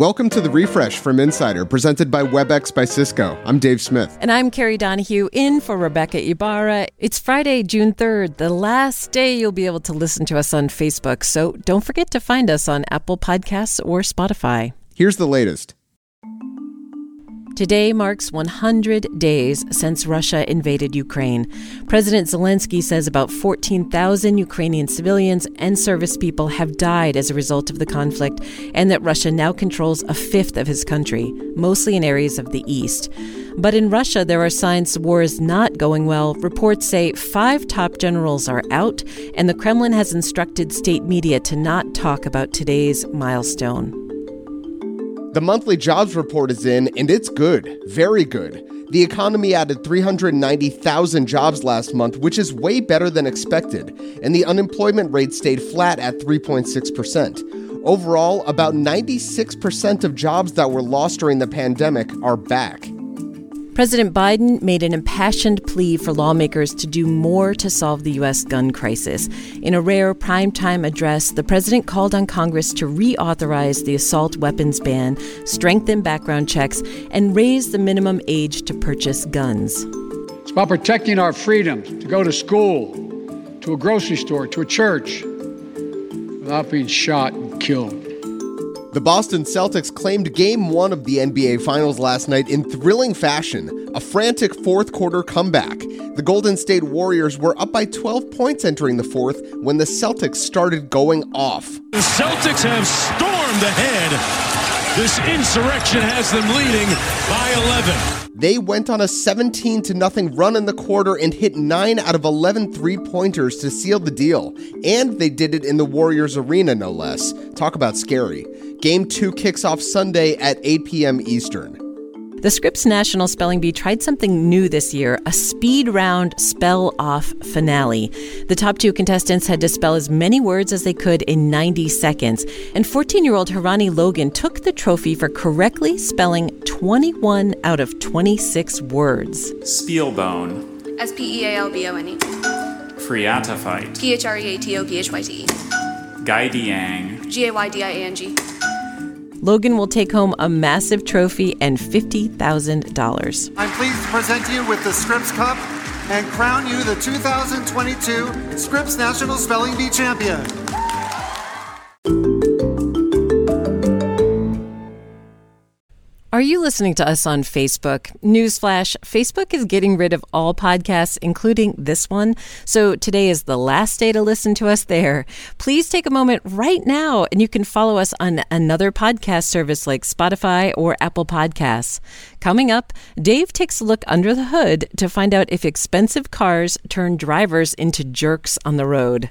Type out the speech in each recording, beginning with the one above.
Welcome to the refresh from Insider, presented by WebEx by Cisco. I'm Dave Smith. And I'm Kerry Donahue, in for Rebecca Ibarra. It's Friday, June 3rd, the last day you'll be able to listen to us on Facebook. So don't forget to find us on Apple Podcasts or Spotify. Here's the latest. Today marks 100 days since Russia invaded Ukraine. President Zelensky says about 14,000 Ukrainian civilians and service people have died as a result of the conflict, and that Russia now controls a fifth of his country, mostly in areas of the east. But in Russia, there are signs war is not going well. Reports say five top generals are out, and the Kremlin has instructed state media to not talk about today's milestone. The monthly jobs report is in, and it's good, very good. The economy added 390,000 jobs last month, which is way better than expected, and the unemployment rate stayed flat at 3.6%. Overall, about 96% of jobs that were lost during the pandemic are back. President Biden made an impassioned plea for lawmakers to do more to solve the U.S. gun crisis. In a rare primetime address, the president called on Congress to reauthorize the assault weapons ban, strengthen background checks, and raise the minimum age to purchase guns. It's about protecting our freedom to go to school, to a grocery store, to a church, without being shot and killed. The Boston Celtics claimed game one of the NBA Finals last night in thrilling fashion, a frantic fourth quarter comeback. The Golden State Warriors were up by 12 points entering the fourth when the Celtics started going off. The Celtics have stormed ahead. This insurrection has them leading by 11. They went on a 17 to nothing run in the quarter and hit 9 out of 11 three-pointers to seal the deal. And they did it in the Warriors arena no less. Talk about scary. Game 2 kicks off Sunday at 8 p.m. Eastern. The Scripps National Spelling Bee tried something new this year a speed round spell off finale. The top two contestants had to spell as many words as they could in 90 seconds. And 14 year old Harini Logan took the trophy for correctly spelling 21 out of 26 words. Spealbone. S P E A L B O N E. Phreatophyte. T H R E A T O P H Y T E. Gaydiang. G A Y D I A N G. Logan will take home a massive trophy and $50,000. I'm pleased to present you with the Scripps Cup and crown you the 2022 Scripps National Spelling Bee Champion. Are you listening to us on Facebook? Newsflash Facebook is getting rid of all podcasts, including this one. So today is the last day to listen to us there. Please take a moment right now and you can follow us on another podcast service like Spotify or Apple Podcasts. Coming up, Dave takes a look under the hood to find out if expensive cars turn drivers into jerks on the road.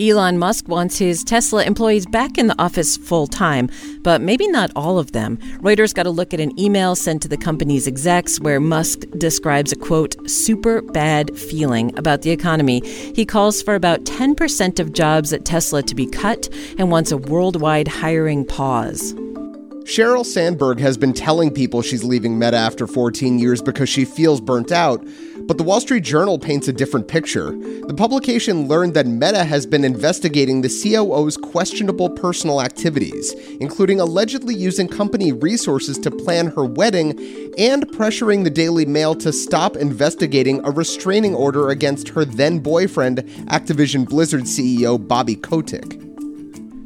Elon Musk wants his Tesla employees back in the office full time, but maybe not all of them. Reuters got a look at an email sent to the company's execs where Musk describes a quote, super bad feeling about the economy. He calls for about 10% of jobs at Tesla to be cut and wants a worldwide hiring pause. Sheryl Sandberg has been telling people she's leaving Meta after 14 years because she feels burnt out, but the Wall Street Journal paints a different picture. The publication learned that Meta has been investigating the COO's questionable personal activities, including allegedly using company resources to plan her wedding and pressuring the Daily Mail to stop investigating a restraining order against her then boyfriend, Activision Blizzard CEO Bobby Kotick.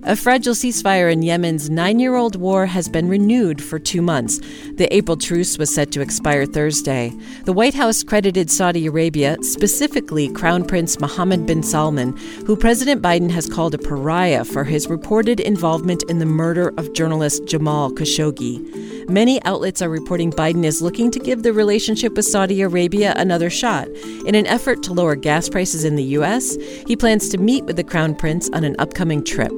A fragile ceasefire in Yemen's nine year old war has been renewed for two months. The April truce was set to expire Thursday. The White House credited Saudi Arabia, specifically Crown Prince Mohammed bin Salman, who President Biden has called a pariah for his reported involvement in the murder of journalist Jamal Khashoggi. Many outlets are reporting Biden is looking to give the relationship with Saudi Arabia another shot. In an effort to lower gas prices in the U.S., he plans to meet with the Crown Prince on an upcoming trip.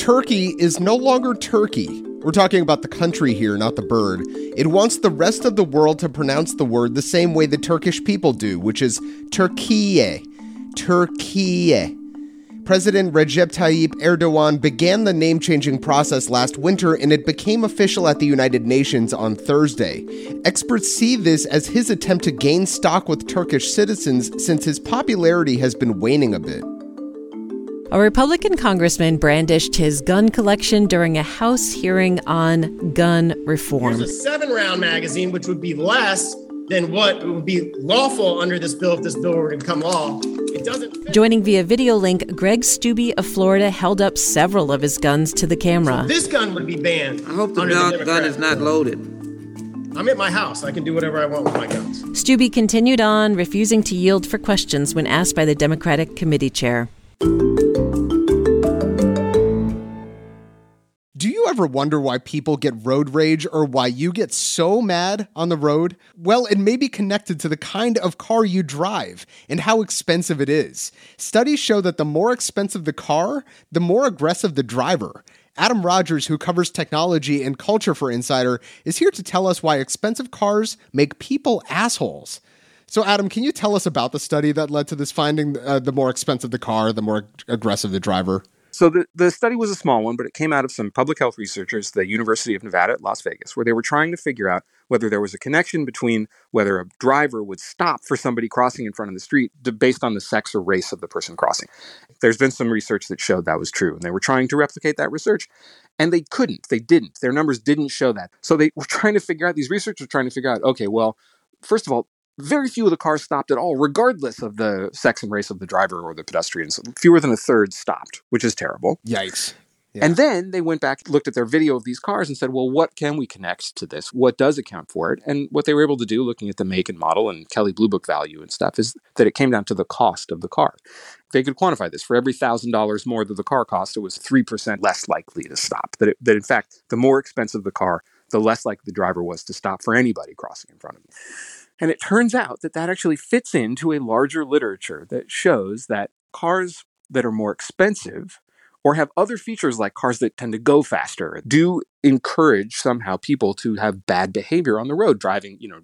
Turkey is no longer Turkey. We're talking about the country here, not the bird. It wants the rest of the world to pronounce the word the same way the Turkish people do, which is Turkiye. Turkiye. President Recep Tayyip Erdogan began the name changing process last winter and it became official at the United Nations on Thursday. Experts see this as his attempt to gain stock with Turkish citizens since his popularity has been waning a bit. A Republican congressman brandished his gun collection during a House hearing on gun reform. Here's a seven round magazine, which would be less than what would be lawful under this bill if this bill were to become law. It doesn't. Fit. Joining via video link, Greg Steube of Florida held up several of his guns to the camera. So this gun would be banned. I hope the, gun, the gun is not loaded. I'm at my house. I can do whatever I want with my guns. Steube continued on, refusing to yield for questions when asked by the Democratic committee chair. Ever wonder why people get road rage or why you get so mad on the road? Well, it may be connected to the kind of car you drive and how expensive it is. Studies show that the more expensive the car, the more aggressive the driver. Adam Rogers, who covers technology and culture for Insider, is here to tell us why expensive cars make people assholes. So, Adam, can you tell us about the study that led to this finding? Uh, the more expensive the car, the more aggressive the driver. So the, the study was a small one, but it came out of some public health researchers at the University of Nevada at Las Vegas, where they were trying to figure out whether there was a connection between whether a driver would stop for somebody crossing in front of the street based on the sex or race of the person crossing. There's been some research that showed that was true, and they were trying to replicate that research, and they couldn't. They didn't. Their numbers didn't show that. So they were trying to figure out, these researchers were trying to figure out, okay, well, first of all, very few of the cars stopped at all, regardless of the sex and race of the driver or the pedestrians. Fewer than a third stopped, which is terrible. Yikes. Yeah. And then they went back, looked at their video of these cars, and said, well, what can we connect to this? What does account for it? And what they were able to do, looking at the make and model and Kelley Blue Book value and stuff, is that it came down to the cost of the car. They could quantify this. For every $1,000 more that the car cost, it was 3% less likely to stop. That, it, that, in fact, the more expensive the car, the less likely the driver was to stop for anybody crossing in front of him. And it turns out that that actually fits into a larger literature that shows that cars that are more expensive or have other features like cars that tend to go faster do encourage somehow people to have bad behavior on the road driving you know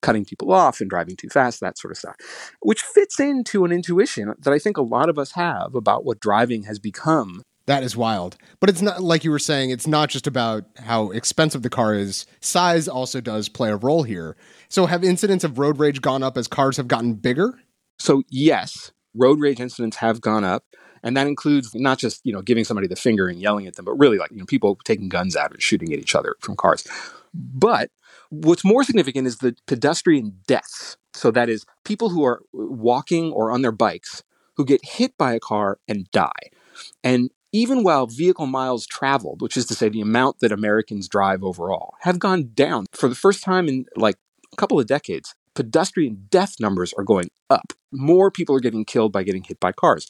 cutting people off and driving too fast that sort of stuff which fits into an intuition that i think a lot of us have about what driving has become that is wild. But it's not like you were saying, it's not just about how expensive the car is. Size also does play a role here. So have incidents of road rage gone up as cars have gotten bigger? So yes, road rage incidents have gone up. And that includes not just, you know, giving somebody the finger and yelling at them, but really like, you know, people taking guns out and shooting at each other from cars. But what's more significant is the pedestrian deaths. So that is people who are walking or on their bikes who get hit by a car and die. And even while vehicle miles traveled, which is to say the amount that Americans drive overall, have gone down for the first time in like couple of decades, pedestrian death numbers are going up. More people are getting killed by getting hit by cars.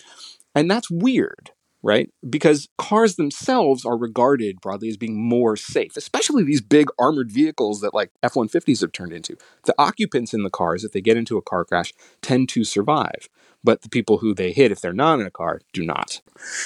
And that's weird, right? Because cars themselves are regarded broadly as being more safe, especially these big armored vehicles that like F 150s have turned into. The occupants in the cars, if they get into a car crash, tend to survive but the people who they hit, if they're not in a car, do not.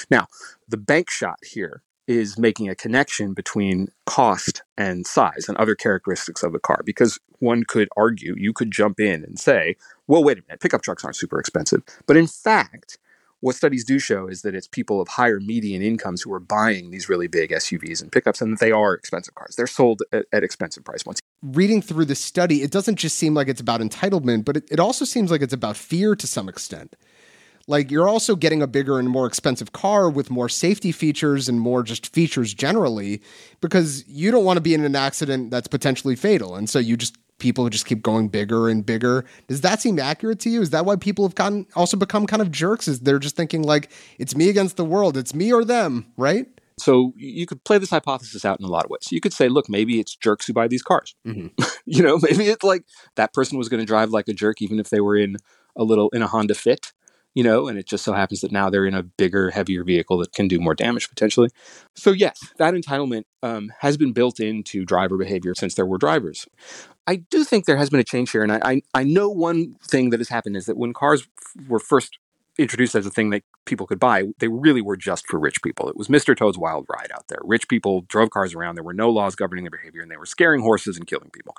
Now, the bank shot here is making a connection between cost and size and other characteristics of the car because one could argue, you could jump in and say, well, wait a minute, pickup trucks aren't super expensive. But in fact, what studies do show is that it's people of higher median incomes who are buying these really big SUVs and pickups, and that they are expensive cars. They're sold at, at expensive price points. Reading through the study, it doesn't just seem like it's about entitlement, but it, it also seems like it's about fear to some extent. Like you're also getting a bigger and more expensive car with more safety features and more just features generally because you don't want to be in an accident that's potentially fatal. And so you just people just keep going bigger and bigger. Does that seem accurate to you? Is that why people have gotten also become kind of jerks? Is they're just thinking like it's me against the world, it's me or them, right? So you could play this hypothesis out in a lot of ways. You could say, look, maybe it's jerks who buy these cars. Mm-hmm. you know, maybe it's like that person was going to drive like a jerk, even if they were in a little in a Honda Fit you know, and it just so happens that now they're in a bigger, heavier vehicle that can do more damage potentially. So, yes, that entitlement um, has been built into driver behavior since there were drivers. I do think there has been a change here, and I, I, I know one thing that has happened is that when cars f- were first introduced as a thing that people could buy, they really were just for rich people. It was Mr. Toad's Wild Ride out there. Rich people drove cars around. There were no laws governing their behavior, and they were scaring horses and killing people.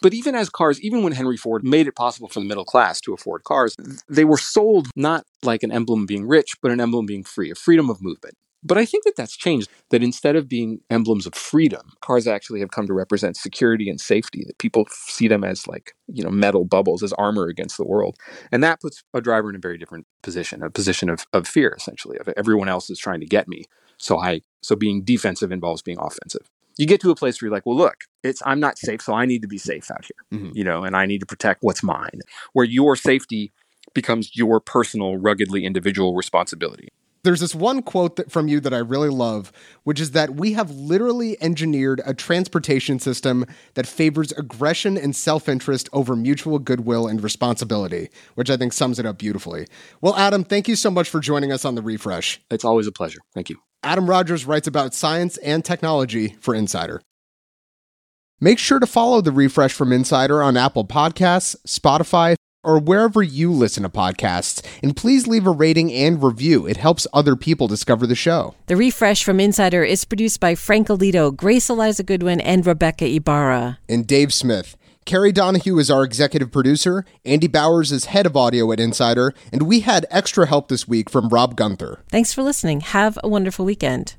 But even as cars, even when Henry Ford made it possible for the middle class to afford cars, they were sold not like an emblem being rich, but an emblem being free, a freedom of movement. But I think that that's changed. That instead of being emblems of freedom, cars actually have come to represent security and safety. That people see them as like you know metal bubbles, as armor against the world, and that puts a driver in a very different position, a position of of fear, essentially. Of everyone else is trying to get me, so I so being defensive involves being offensive. You get to a place where you're like, well, look, it's I'm not safe, so I need to be safe out here, mm-hmm. you know, and I need to protect what's mine. Where your safety becomes your personal, ruggedly individual responsibility. There's this one quote that, from you that I really love, which is that we have literally engineered a transportation system that favors aggression and self interest over mutual goodwill and responsibility, which I think sums it up beautifully. Well, Adam, thank you so much for joining us on the refresh. It's always a pleasure. Thank you. Adam Rogers writes about science and technology for Insider. Make sure to follow the refresh from Insider on Apple Podcasts, Spotify, or wherever you listen to podcasts. And please leave a rating and review. It helps other people discover the show. The refresh from Insider is produced by Frank Alito, Grace Eliza Goodwin, and Rebecca Ibarra. And Dave Smith. Kerry Donahue is our executive producer, Andy Bowers is head of audio at Insider, and we had extra help this week from Rob Gunther. Thanks for listening. Have a wonderful weekend.